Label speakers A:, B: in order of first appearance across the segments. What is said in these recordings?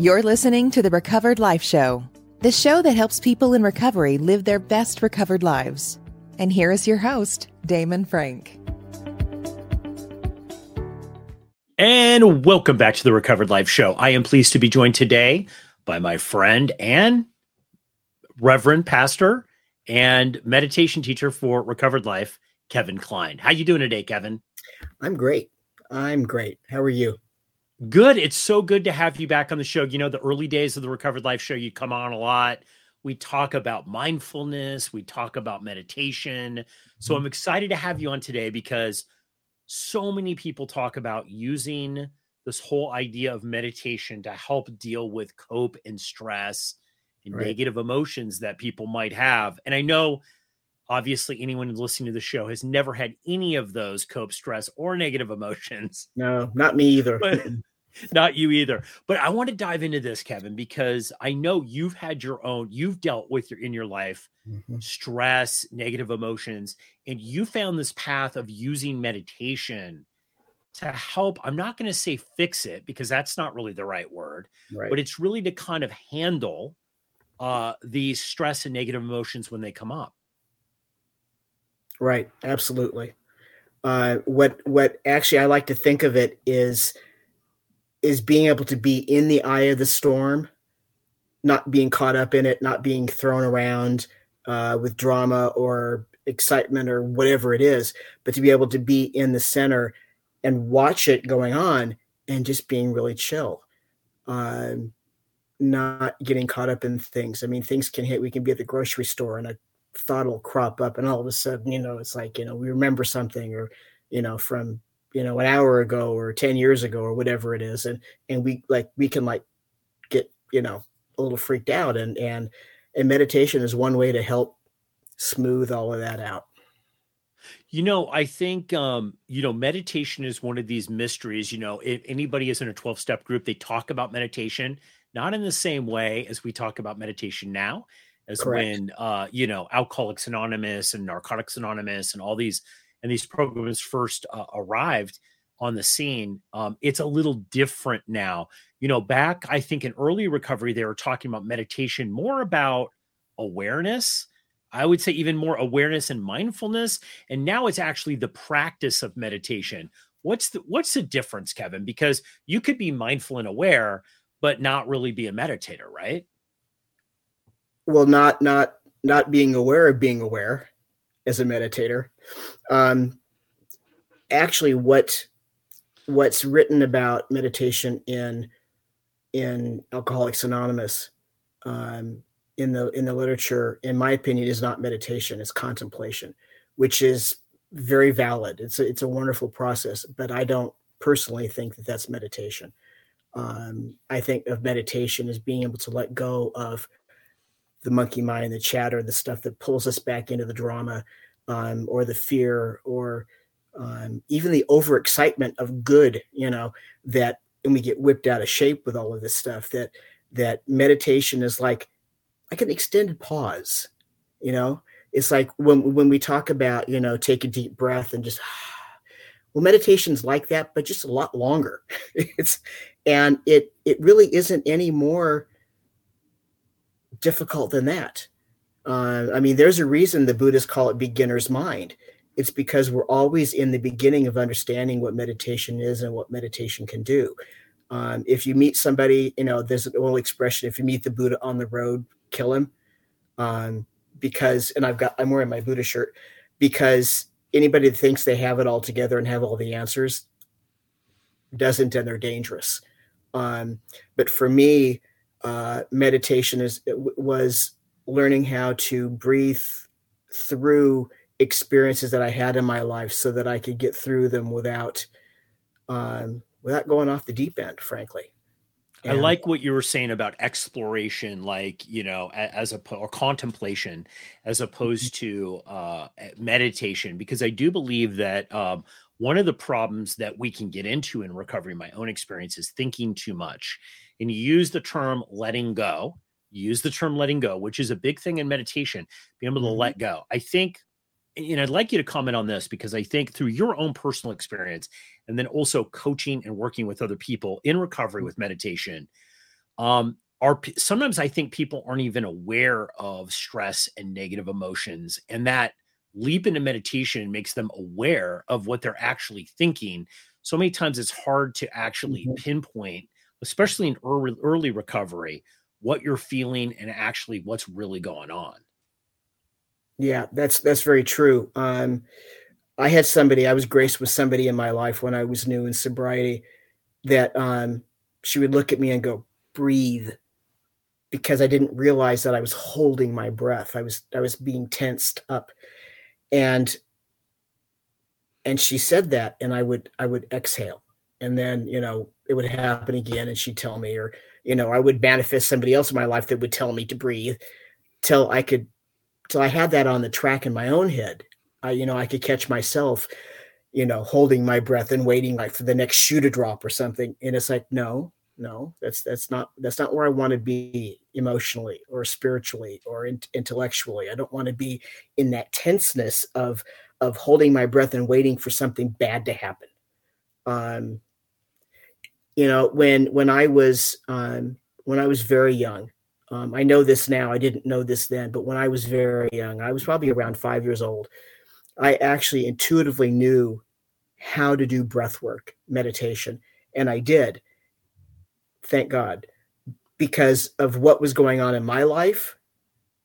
A: You're listening to the Recovered Life Show, the show that helps people in recovery live their best recovered lives. And here is your host, Damon Frank.
B: And welcome back to the Recovered Life Show. I am pleased to be joined today by my friend and Reverend Pastor and meditation teacher for Recovered Life, Kevin Kline. How are you doing today, Kevin?
C: I'm great. I'm great. How are you?
B: Good. It's so good to have you back on the show. You know, the early days of the Recovered Life Show, you come on a lot. We talk about mindfulness, we talk about meditation. So mm-hmm. I'm excited to have you on today because so many people talk about using this whole idea of meditation to help deal with cope and stress and right. negative emotions that people might have. And I know obviously anyone listening to the show has never had any of those cope stress or negative emotions
C: no not me either
B: but, not you either but i want to dive into this kevin because i know you've had your own you've dealt with your in your life mm-hmm. stress negative emotions and you found this path of using meditation to help i'm not going to say fix it because that's not really the right word right. but it's really to kind of handle uh these stress and negative emotions when they come up
C: Right, absolutely. Uh, what what actually I like to think of it is is being able to be in the eye of the storm, not being caught up in it, not being thrown around uh, with drama or excitement or whatever it is, but to be able to be in the center and watch it going on and just being really chill. Um, not getting caught up in things. I mean, things can hit. We can be at the grocery store and a thought will crop up and all of a sudden you know it's like you know we remember something or you know from you know an hour ago or 10 years ago or whatever it is and and we like we can like get you know a little freaked out and and and meditation is one way to help smooth all of that out
B: you know, I think um, you know, meditation is one of these mysteries. You know, if anybody is in a 12 step group, they talk about meditation, not in the same way as we talk about meditation now as Correct. when uh, you know Alcoholics Anonymous and Narcotics Anonymous and all these and these programs first uh, arrived on the scene. Um, it's a little different now. You know, back I think in early recovery they were talking about meditation more about awareness. I would say even more awareness and mindfulness, and now it's actually the practice of meditation. What's the what's the difference, Kevin? Because you could be mindful and aware, but not really be a meditator, right?
C: well not not not being aware of being aware as a meditator. Um actually what what's written about meditation in in alcoholics anonymous um in the in the literature in my opinion is not meditation it's contemplation which is very valid. It's a, it's a wonderful process but i don't personally think that that's meditation. Um, i think of meditation as being able to let go of the monkey mind, the chatter, the stuff that pulls us back into the drama, um, or the fear, or um, even the overexcitement of good. You know that, and we get whipped out of shape with all of this stuff. That that meditation is like like an extended pause. You know, it's like when when we talk about you know take a deep breath and just well meditation's like that but just a lot longer it's and it it really isn't any more difficult than that. Uh, I mean, there's a reason the Buddhists call it beginner's mind. It's because we're always in the beginning of understanding what meditation is and what meditation can do. Um, if you meet somebody, you know, there's an old expression: if you meet the Buddha on the road, kill him. Um, because, and I've got, I'm wearing my Buddha shirt because anybody that thinks they have it all together and have all the answers doesn't, and they're dangerous. Um, but for me, uh, meditation is was learning how to breathe through experiences that I had in my life so that I could get through them without um, without going off the deep end, frankly.
B: And, I like what you were saying about exploration, like you know, as a or contemplation, as opposed to uh, meditation, because I do believe that um, one of the problems that we can get into in recovery, my own experience, is thinking too much and you use the term letting go, use the term letting go, which is a big thing in meditation, being able to mm-hmm. let go. I think, and I'd like you to comment on this because I think through your own personal experience and then also coaching and working with other people in recovery with meditation, um, are sometimes I think people aren't even aware of stress and negative emotions, and that leap into meditation and makes them aware of what they're actually thinking. So many times it's hard to actually mm-hmm. pinpoint, especially in early, early recovery, what you're feeling and actually what's really going on.
C: Yeah, that's that's very true. Um, I had somebody, I was graced with somebody in my life when I was new in sobriety that um, she would look at me and go, breathe, because I didn't realize that I was holding my breath. I was I was being tensed up. And and she said that and I would I would exhale. And then, you know, it would happen again and she'd tell me, or, you know, I would manifest somebody else in my life that would tell me to breathe till I could till I had that on the track in my own head I, you know, I could catch myself, you know, holding my breath and waiting like for the next shoe to drop or something. And it's like, no, no, that's that's not that's not where I want to be emotionally or spiritually or in, intellectually. I don't want to be in that tenseness of of holding my breath and waiting for something bad to happen. Um, you know, when when I was um, when I was very young, um, I know this now. I didn't know this then, but when I was very young, I was probably around five years old. I actually intuitively knew how to do breath work, meditation, and I did. Thank God. Because of what was going on in my life.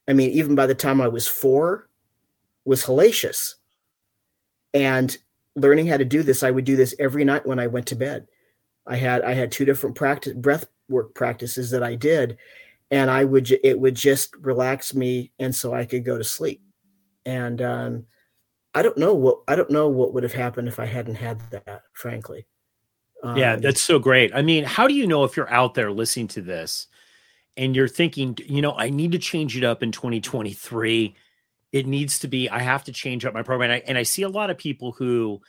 C: I mean, even by the time I was four, was hellacious. And learning how to do this, I would do this every night when I went to bed. I had I had two different practice breath work practices that I did, and I would it would just relax me, and so I could go to sleep. And um, I don't know what I don't know what would have happened if I hadn't had that, frankly.
B: Um, yeah, that's so great. I mean, how do you know if you're out there listening to this and you're thinking, you know, I need to change it up in 2023. It needs to be, I have to change up my program. And I, and I see a lot of people who,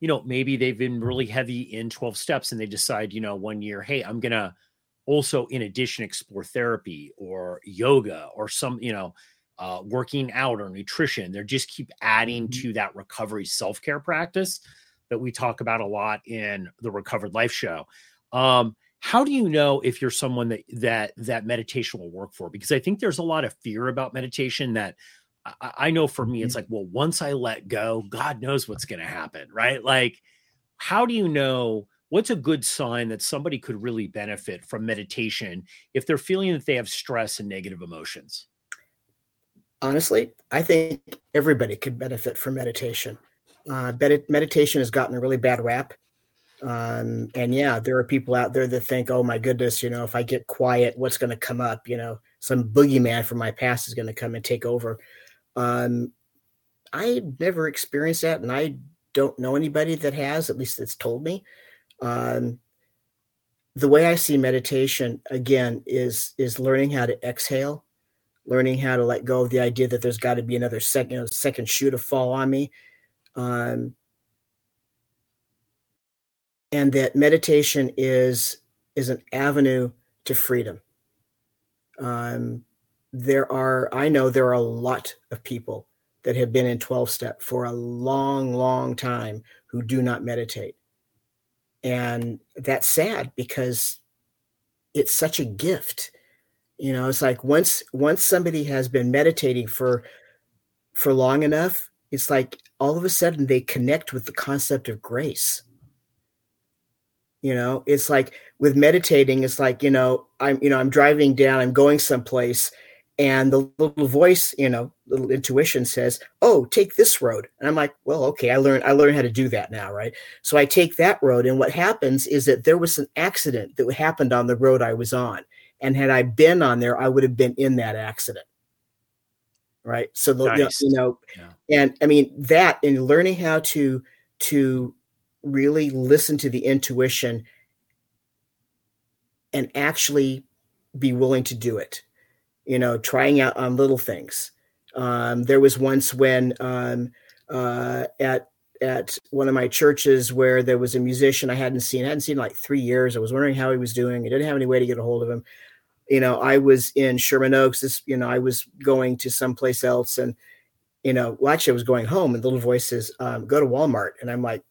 B: you know, maybe they've been really heavy in 12 steps and they decide, you know, one year, hey, I'm going to also, in addition, explore therapy or yoga or some, you know, uh, working out or nutrition. They just keep adding mm-hmm. to that recovery self care practice that we talk about a lot in the Recovered Life Show. Um, how do you know if you're someone that that that meditation will work for? Because I think there's a lot of fear about meditation that I, I know for me, it's mm-hmm. like, well, once I let go, God knows what's going to happen, right? Like, how do you know? What's a good sign that somebody could really benefit from meditation if they're feeling that they have stress and negative emotions?
C: honestly, I think everybody could benefit from meditation. Uh, meditation has gotten a really bad rap. Um, and yeah, there are people out there that think, oh my goodness, you know, if I get quiet, what's going to come up? You know, some boogeyman from my past is going to come and take over. Um, I never experienced that, and I don't know anybody that has, at least that's told me. Um, the way I see meditation again is is learning how to exhale learning how to let go of the idea that there's got to be another second you know, second shoe to fall on me um, and that meditation is is an avenue to freedom. Um, there are i know there are a lot of people that have been in 12 step for a long long time who do not meditate. And that's sad because it's such a gift. You know it's like once once somebody has been meditating for for long enough it's like all of a sudden they connect with the concept of grace. You know it's like with meditating it's like you know i'm you know i'm driving down i'm going someplace and the little voice you know little intuition says oh take this road. And i'm like well okay i learned i learned how to do that now right? So i take that road and what happens is that there was an accident that happened on the road i was on and had I been on there, I would have been in that accident. Right. So the nice. you know, yeah. and I mean that in learning how to to really listen to the intuition and actually be willing to do it. You know, trying out on little things. Um, there was once when um, uh, at at one of my churches where there was a musician I hadn't seen. I hadn't seen like three years. I was wondering how he was doing. I didn't have any way to get a hold of him you know, I was in Sherman Oaks. This, you know, I was going to someplace else, and you know, well, actually, I was going home, and the little voice says, um, "Go to Walmart," and I'm like,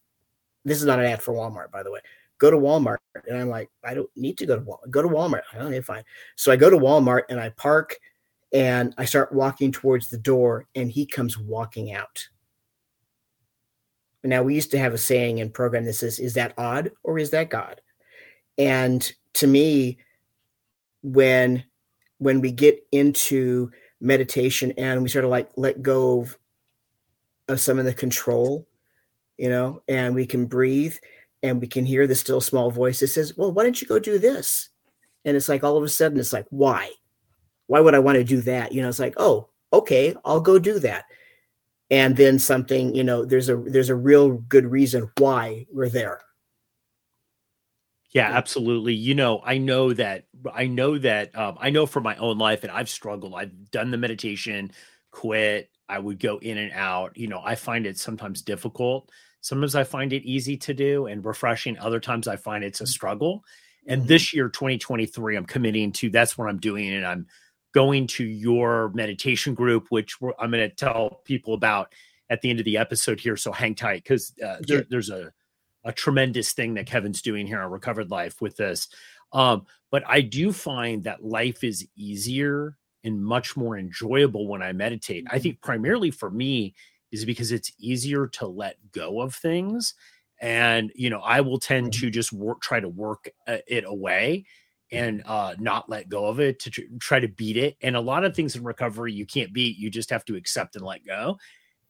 C: "This is not an ad for Walmart, by the way." go to Walmart. And I'm like, I don't need to go to Walmart. Go to Walmart. Okay, fine. So I go to Walmart and I park and I start walking towards the door and he comes walking out. Now we used to have a saying in program that says, is that odd or is that God? And to me, when when we get into meditation and we sort of like let go of, of some of the control, you know, and we can breathe and we can hear the still small voice that says, Well, why don't you go do this? And it's like all of a sudden it's like, why? Why would I want to do that? You know, it's like, oh, okay, I'll go do that. And then something, you know, there's a there's a real good reason why we're there.
B: Yeah, absolutely. You know, I know that I know that um, I know from my own life, and I've struggled. I've done the meditation, quit. I would go in and out. You know, I find it sometimes difficult. Sometimes I find it easy to do and refreshing. Other times I find it's a mm-hmm. struggle. And mm-hmm. this year, 2023, I'm committing to that's what I'm doing, and I'm going to your meditation group, which I'm going to tell people about at the end of the episode here. So hang tight because uh, there, there's a a tremendous thing that Kevin's doing here on Recovered Life with this. Um, but I do find that life is easier and much more enjoyable when I meditate. I mm-hmm. think primarily for me is because it's easier to let go of things. And, you know, I will tend mm-hmm. to just work, try to work uh, it away and uh, not let go of it to try to beat it. And a lot of things in recovery you can't beat, you just have to accept and let go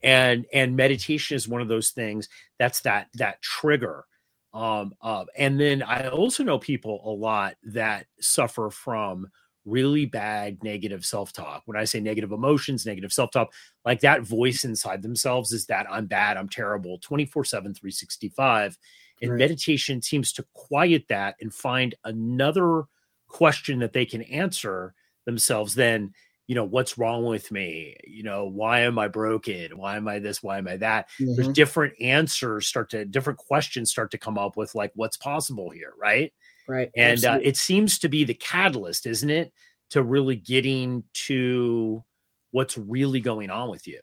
B: and and meditation is one of those things that's that that trigger um uh, and then i also know people a lot that suffer from really bad negative self-talk when i say negative emotions negative self-talk like that voice inside themselves is that i'm bad i'm terrible 24 7 365 and right. meditation seems to quiet that and find another question that they can answer themselves then you know what's wrong with me? You know why am i broken? Why am i this? Why am i that? Mm-hmm. there's different answers start to different questions start to come up with like what's possible here? Right?
C: Right.
B: And uh, it seems to be the catalyst isn't it to really getting to what's really going on with you?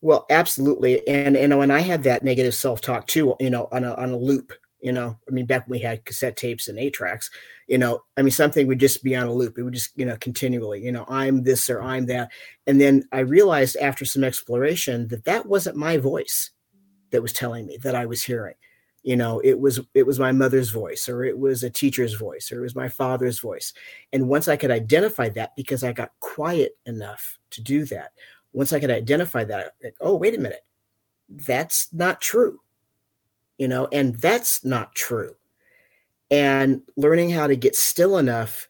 C: Well absolutely. And you know and i had that negative self-talk too you know on a, on a loop you know i mean back when we had cassette tapes and eight tracks you know i mean something would just be on a loop. It would just you know continually you know i'm this or i'm that. And then i realized after some exploration that that wasn't my voice that was telling me that i was hearing. You know it was it was my mother's voice or it was a teacher's voice or it was my father's voice. And once i could identify that because i got quiet enough to do that once i could identify that like, oh wait a minute that's not true you know, and that's not true. And learning how to get still enough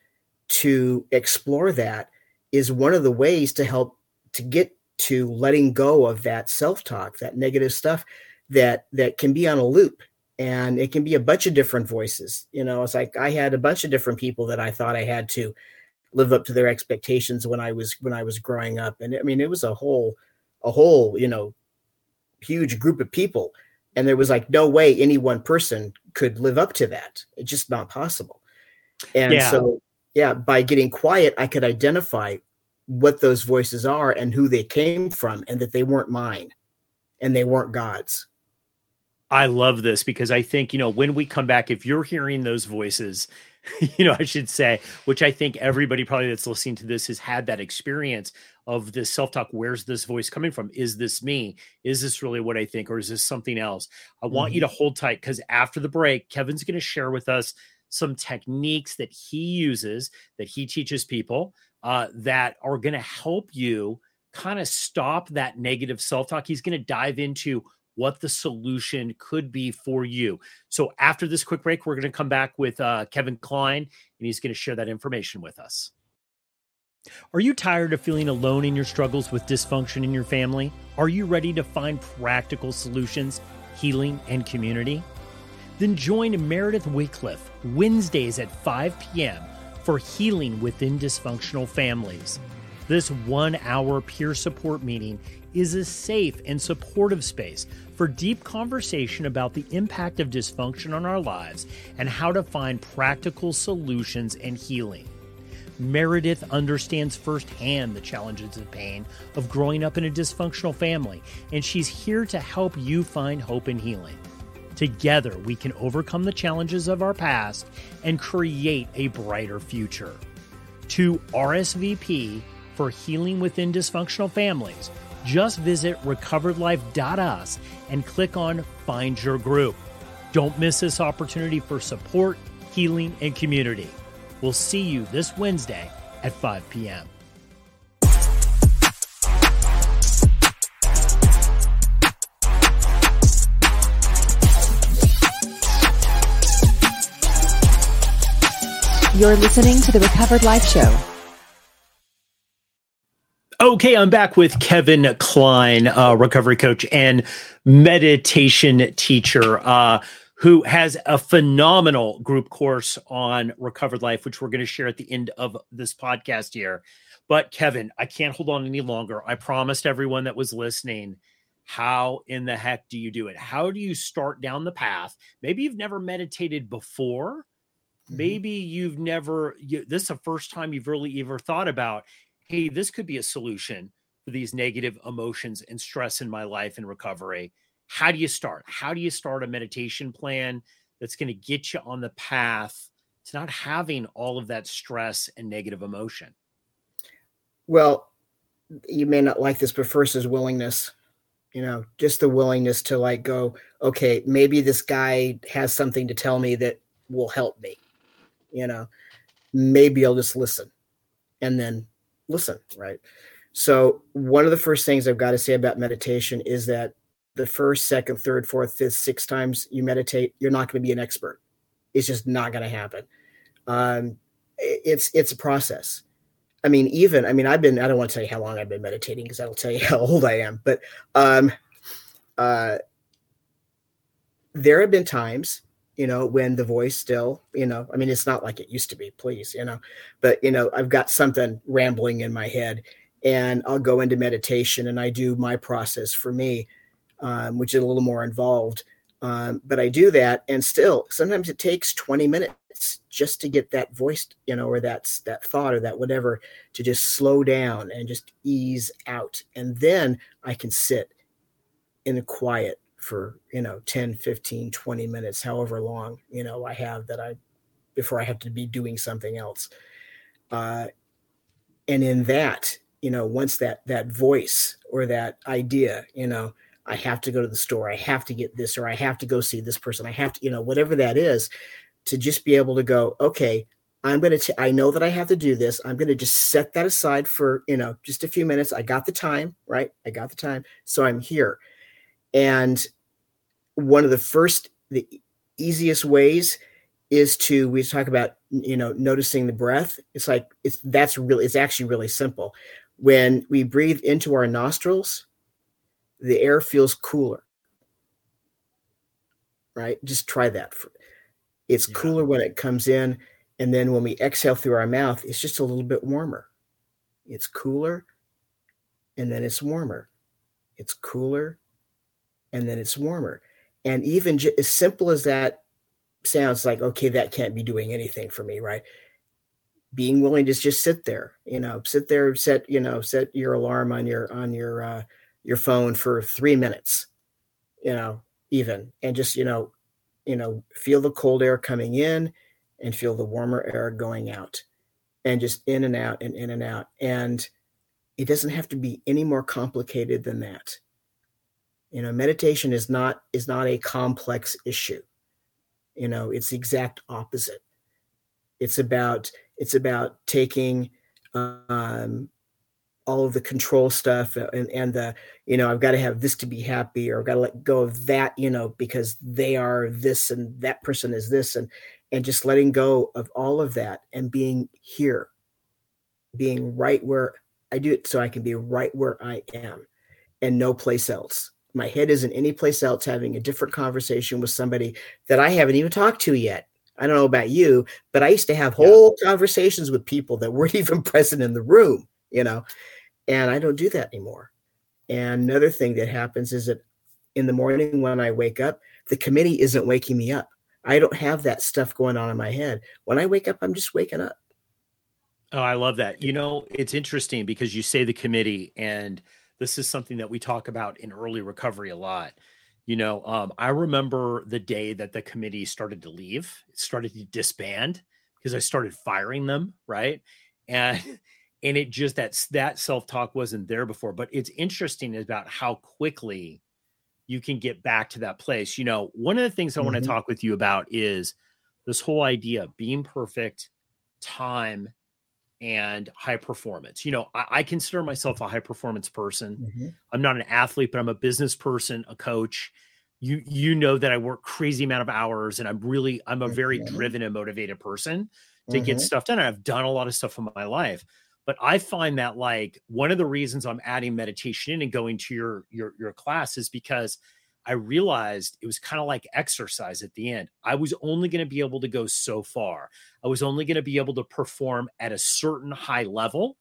C: to explore that is one of the ways to help to get to letting go of that self-talk, that negative stuff that that can be on a loop and it can be a bunch of different voices. You know, it's like I had a bunch of different people that I thought I had to live up to their expectations when I was when I was growing up. And I mean, it was a whole a whole, you know, huge group of people and there was like no way any one person could live up to that. It's just not possible. And yeah. so yeah by getting quiet i could identify what those voices are and who they came from and that they weren't mine and they weren't god's.
B: I love this because i think you know when we come back if you're hearing those voices you know i should say which i think everybody probably that's listening to this has had that experience of this self-talk where's this voice coming from? Is this me? Is this really what i think or is this something else? I want mm-hmm. you to hold tight because after the break kevin's going to share with us some techniques that he uses that he teaches people uh, that are going to help you kind of stop that negative self-talk. He's going to dive into what the solution could be for you. So after this quick break we're going to come back with uh, kevin Kline, and he's going to share that information with us are you tired of feeling alone in your struggles with dysfunction in your family? Are you ready to find practical solutions, healing, and community? Then join Meredith Wycliffe Wednesdays at 5 p.m. for Healing Within Dysfunctional Families. This one hour peer support meeting is a safe and supportive space for deep conversation about the impact of dysfunction on our lives and how to find practical solutions and healing. Meredith understands firsthand the challenges and pain of growing up in a dysfunctional family, and she's here to help you find hope and healing. Together, we can overcome the challenges of our past and create a brighter future. To RSVP for Healing Within Dysfunctional Families, just visit recoveredlife.us and click on Find Your Group. Don't miss this opportunity for support, healing, and community. We'll see you this Wednesday at 5 p.m.
A: You're listening to the Recovered Life Show.
B: Okay, I'm back with Kevin Kline, uh, recovery coach and meditation teacher, uh, who has a phenomenal group course on recovered life, which we're going to share at the end of this podcast here. But Kevin, I can't hold on any longer. I promised everyone that was listening. How in the heck do you do it? How do you start down the path? Maybe you've never meditated before Mm-hmm. maybe you've never you, this is the first time you've really ever thought about hey this could be a solution for these negative emotions and stress in my life and recovery how do you start? How do you start a meditation plan that's going to get you on the path to not having all of that stress and negative emotion?
C: Well you may not like this but first is willingness you know just the willingness to like go okay maybe this guy has something to tell me that will help me you know, maybe I'll just listen and then listen, right? So, one of the first things I've got to say about meditation is that the first, second, third, fourth, fifth, six times you meditate, you're not going to be an expert. It's just not going to happen. Um, it's it's a process. I mean, even I mean, I've been I don't want to tell you how long I've been meditating because that'll tell you how old I am. But um, uh, there have been times you know, when the voice still, you know, I mean, it's not like it used to be, please, you know, but, you know, I've got something rambling in my head and I'll go into meditation and I do my process for me, um, which is a little more involved. Um, but I do that and still sometimes it takes 20 minutes just to get that voice, you know, or that's that thought or that whatever to just slow down and just ease out. And then I can sit in quiet for you know 10 15 20 minutes however long you know i have that i before i have to be doing something else uh and in that you know once that that voice or that idea you know i have to go to the store i have to get this or i have to go see this person i have to you know whatever that is to just be able to go okay i'm going to i know that i have to do this i'm going to just set that aside for you know just a few minutes i got the time right i got the time so i'm here and one of the first, the easiest ways is to we talk about you know noticing the breath. It's like it's that's really it's actually really simple. When we breathe into our nostrils, the air feels cooler. Right? Just try that. It's yeah. cooler when it comes in, and then when we exhale through our mouth, it's just a little bit warmer. It's cooler, and then it's warmer. It's cooler, and then it's warmer. And even j- as simple as that sounds like, okay, that can't be doing anything for me, right? Being willing to just sit there, you know, sit there, set, you know, set your alarm on your on your uh, your phone for three minutes, you know, even, and just you know, you know, feel the cold air coming in, and feel the warmer air going out, and just in and out and in and out, and it doesn't have to be any more complicated than that. You know meditation is not is not a complex issue. You know it's the exact opposite. It's about it's about taking um all of the control stuff uh, and, and the you know i've got to have this to be happy or i've got to let go of that you know because they are this and that person is this and and just letting go of all of that and being here being right where i do it so i can be right where i am and no place else my head isn't any place else having a different conversation with somebody that I haven't even talked to yet. I don't know about you, but I used to have whole yeah. conversations with people that weren't even present in the room, you know, and I don't do that anymore. And another thing that happens is that in the morning when I wake up, the committee isn't waking me up. I don't have that stuff going on in my head. When I wake up, I'm just waking up.
B: Oh, I love that. You know, it's interesting because you say the committee and this is something that we talk about in early recovery a lot You know, um, I remember the day that the committee started to leave, it started to disband because I started firing them, right? And and it just that that self-talk wasn't there before. But it's interesting about how quickly you can get back to that place. You know, one of the things I mm-hmm. want to talk with you about is this whole idea of being perfect, time, and high performance. You know, I, I consider myself a high performance person. Mm-hmm. I'm not an athlete, but I'm a business person, a coach. You you know that I work crazy amount of hours, and I'm really I'm a very mm-hmm. driven and motivated person to mm-hmm. get stuff done. I've done a lot of stuff in my life, but I find that like one of the reasons I'm adding meditation in and going to your your your class is because I realized it was kind of like exercise at the end. I was only going to be able to go so far. I was only going to be able to perform at a certain high level.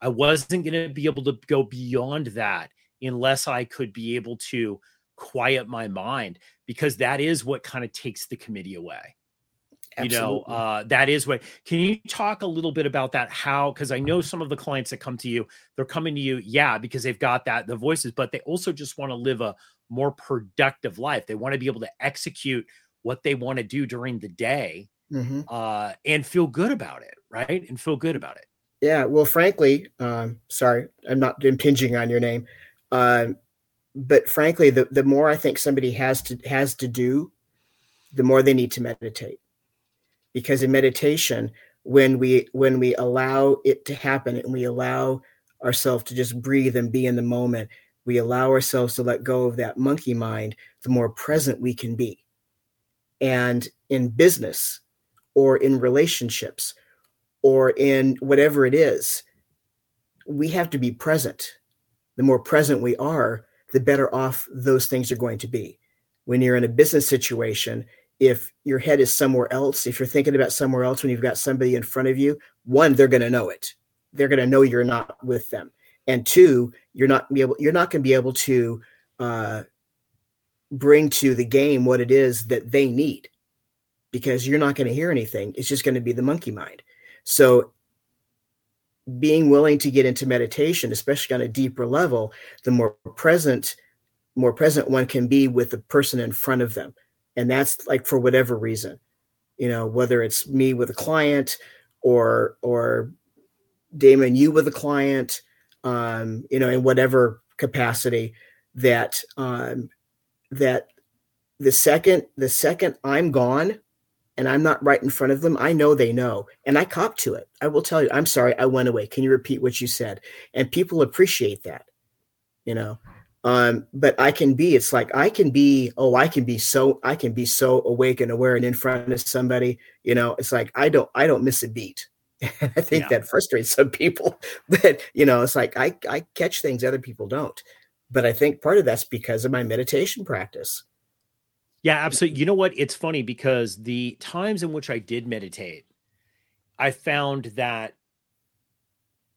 B: I wasn't going to be able to go beyond that unless I could be able to quiet my mind because that is what kind of takes the committee away. Absolutely. You know, uh, that is what. Can you talk a little bit about that? How? Because I know some of the clients that come to you, they're coming to you, yeah, because they've got that the voices, but they also just want to live a more productive life. They want to be able to execute what they want to do during the day mm-hmm. uh, and feel good about it, right? And feel good about it.
C: Yeah. Well, frankly, um, sorry, I'm not impinging on your name, um, but frankly, the the more I think somebody has to has to do, the more they need to meditate because in meditation when we when we allow it to happen and we allow ourselves to just breathe and be in the moment we allow ourselves to let go of that monkey mind the more present we can be. And in business or in relationships or in whatever it is we have to be present. The more present we are the better off those things are going to be. When you're in a business situation if your head is somewhere else, if you're thinking about somewhere else when you've got somebody in front of you, one, they're going to know it. They're going to know you're not with them, and two, you're not be able you're not going to be able to uh, bring to the game what it is that they need because you're not going to hear anything. It's just going to be the monkey mind. So being willing to get into meditation, especially on a deeper level, the more present, more present one can be with the person in front of them and that's like for whatever reason you know whether it's me with a client or or damon you with a client um you know in whatever capacity that um that the second the second i'm gone and i'm not right in front of them i know they know. And i cop to it. I will tell you i'm sorry i went away. Can you repeat what you said? And people appreciate that you know um but i can be it's like i can be oh i can be so i can be so awake and aware and in front of somebody you know it's like i don't i don't miss a beat. I think yeah. that frustrates some people but you know it's like i i catch things other people don't. But i think part of that's because of my meditation practice.
B: Yeah absolutely you know what? It's funny because the times in which i did meditate i found that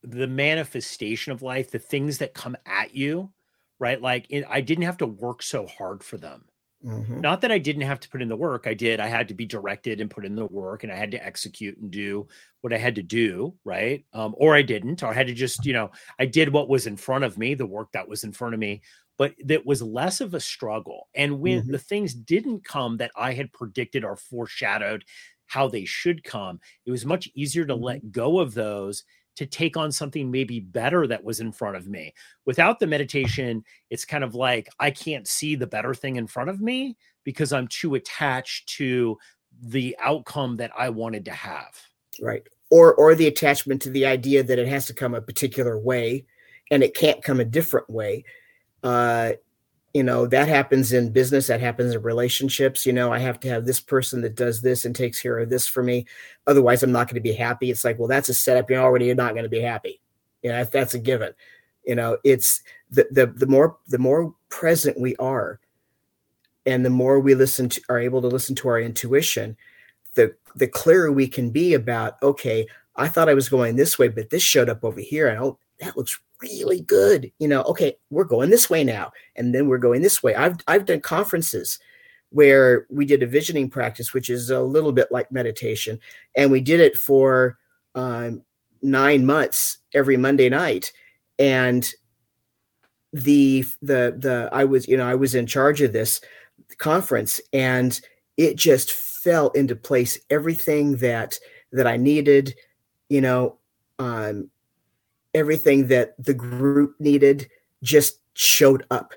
B: the manifestation of life the things that come at you right? Like it, I didn't have to work so hard for them. Mm-hmm. Not that I didn't have to put in the work. I did. I had to be directed and put in the work, and I had to execute and do what I had to do, right? Um, or I didn't, or I had to just, you know, I did what was in front of me, the work that was in front of me, but that was less of a struggle. And when mm-hmm. the things didn't come that I had predicted or foreshadowed how they should come, it was much easier to mm-hmm. let go of those to take on something maybe better that was in front of me. Without the meditation, it's kind of like I can't see the better thing in front of me because I'm too attached to the outcome that I wanted to have.
C: Right. Or or the attachment to the idea that it has to come a particular way and it can't come a different way. Uh you know that happens in business that happens in relationships you know i have to have this person that does this and takes care of this for me. Otherwise i'm not going to be happy. It's like well that's a setup you're already not going to be happy. You know that's a given. You know it's the, the the more the more present we are and the more we listen to are able to listen to our intuition the the clearer we can be about okay i thought i was going this way but this showed up over here. And oh that looks really good. You know, okay, we're going this way now, and then we're going this way. I've I've done conferences where we did a visioning practice, which is a little bit like meditation, and we did it for um, nine months every Monday night, and the the the I was you know I was in charge of this conference and it just fell into place everything that that I needed you know um everything that the group needed just showed up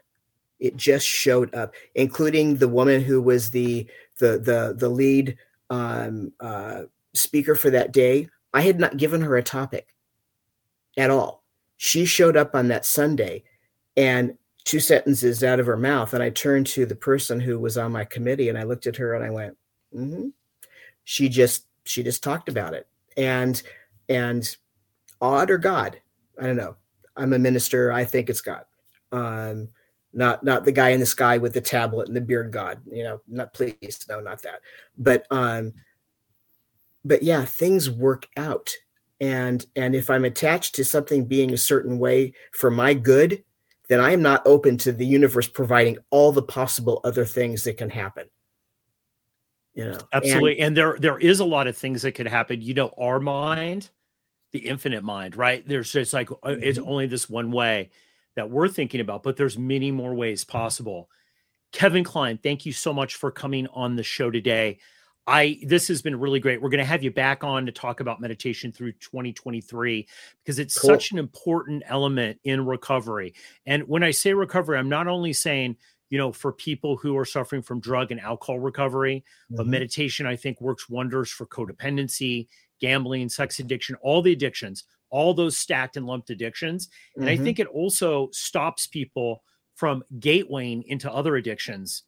C: it just showed up including the woman who was the the the the lead um uh speaker for that day I had not given her a topic at all she showed up on that Sunday and two sentences out of her mouth. And I turned to the person who was on my committee and I looked at her and I went, mm-hmm. she just, she just talked about it. And, and odd or God, I don't know. I'm a minister. I think it's God. Um, not not the guy in the sky with the tablet and the beard god you know not please no not that but um but yeah things work out and and if i'm attached to something being a certain way for my good then i'm not open to the universe providing all the possible other things that can happen
B: you know absolutely and, and there there is a lot of things that could happen you know our mind the infinite mind right there's just like mm-hmm. it's only this one way that we're thinking about but there's many more ways possible kevin Kline, thank you so much for coming on the show today I this has been really great. We're going to have you back on to talk about meditation through 2023 because it's cool. such an important element in recovery. And when I say recovery, I'm not only saying, you know, for people who are suffering from drug and alcohol recovery, mm-hmm. but meditation I think works wonders for codependency, gambling, sex addiction, all the addictions, all those stacked and lumped addictions. And mm-hmm. I think it also stops people from gatewaying into other addictions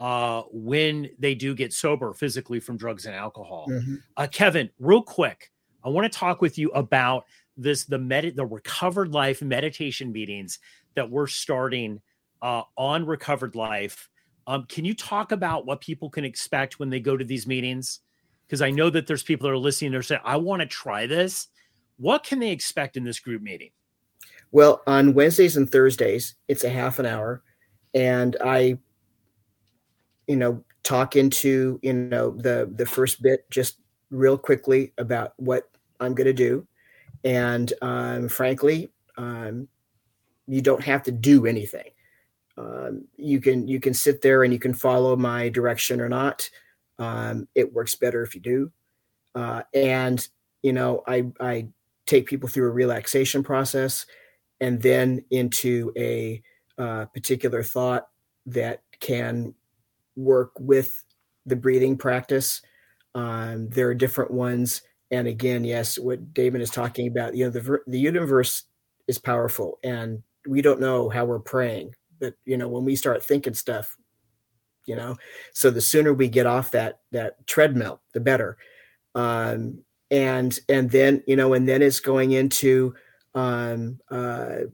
B: uh, when they do get sober physically from drugs and alcohol. Mm-hmm. Uh, Kevin, real quick, I want to talk with you about this the med the recovered life meditation meetings that we're starting uh, on recovered life. Um, can you talk about what people can expect when they go to these meetings? Because I know that there's people that are listening. They're saying, "I want to try this." What can they expect in this group meeting?
C: Well, on Wednesdays and Thursdays, it's a half an hour, and I you know talk into you know the the first bit just real quickly about what i'm going to do and um, frankly um, you don't have to do anything um, you can you can sit there and you can follow my direction or not um, it works better if you do uh, and you know i i take people through a relaxation process and then into a uh, particular thought that can work with the breathing practice. Um, there are different ones, and again, yes, what Damon is talking about, you know, the the universe is powerful, and we don't know how we're praying, but you know, when we start thinking stuff, you know, so the sooner we get off that that treadmill, the better. Um, and and then you know, and then it's going into um, uh,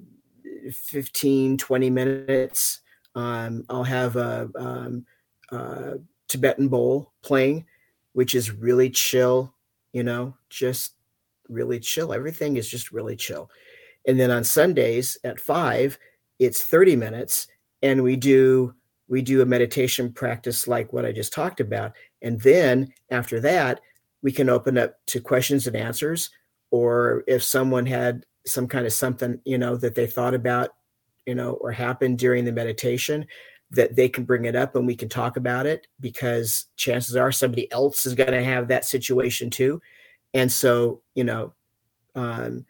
C: 15, 20 minutes. Um, I'll have a um, uh, Tibetan bowl playing, which is really chill, you know, just really chill. Everything is just really chill. And then on Sundays at five, it's 30 minutes and we do we do a meditation practice like what I just talked about. And then after that, we can open up to questions and answers. Or if someone had some kind of something, you know, that they thought about, you know, or happened during the meditation, that they can bring it up and we can talk about it because chances are somebody else is going to have that situation too and so you know um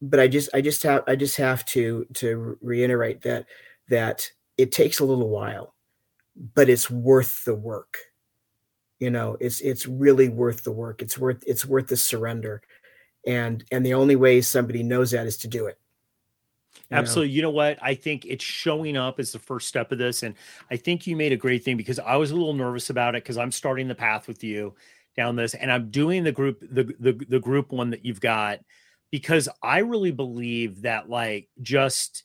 C: but i just i just have i just have to to reiterate that that it takes a little while but it's worth the work you know it's it's really worth the work it's worth it's worth the surrender and and the only way somebody knows that is to do it
B: Absolutely. You know what? I think it's showing up as the first step of this. And I think you made a great thing because I was a little nervous about it because I'm starting the path with you down this and I'm doing the group, the, the, the group one that you've got because I really believe that like just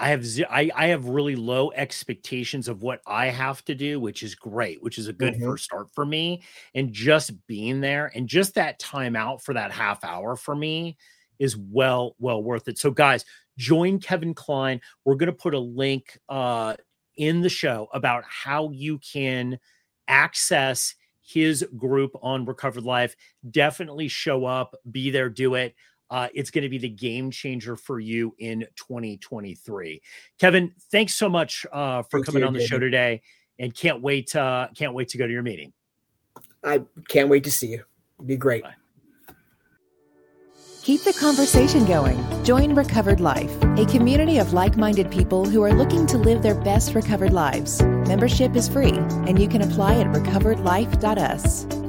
B: I have I, I have really low expectations of what I have to do, which is great, which is a good mm-hmm. first start for me. And just being there and just that time out for that half hour for me is well well worth it. So guys, join Kevin Kline. We're going to put a link uh, in the show about how you can access his group on Recovered Life. Definitely show up, be there, do it. Uh, it's going to be the game changer for you in 2023. Kevin, thanks so much uh, for
C: Thank
B: coming
C: you,
B: on the show today, and can't wait uh, can't wait to go to your meeting.
C: I can't wait to see you. It'd be great.
B: Bye.
A: Keep the conversation going. Join Recovered Life, a community of like minded people who are looking to live their best recovered lives. Membership is free, and you can apply at recoveredlife.us.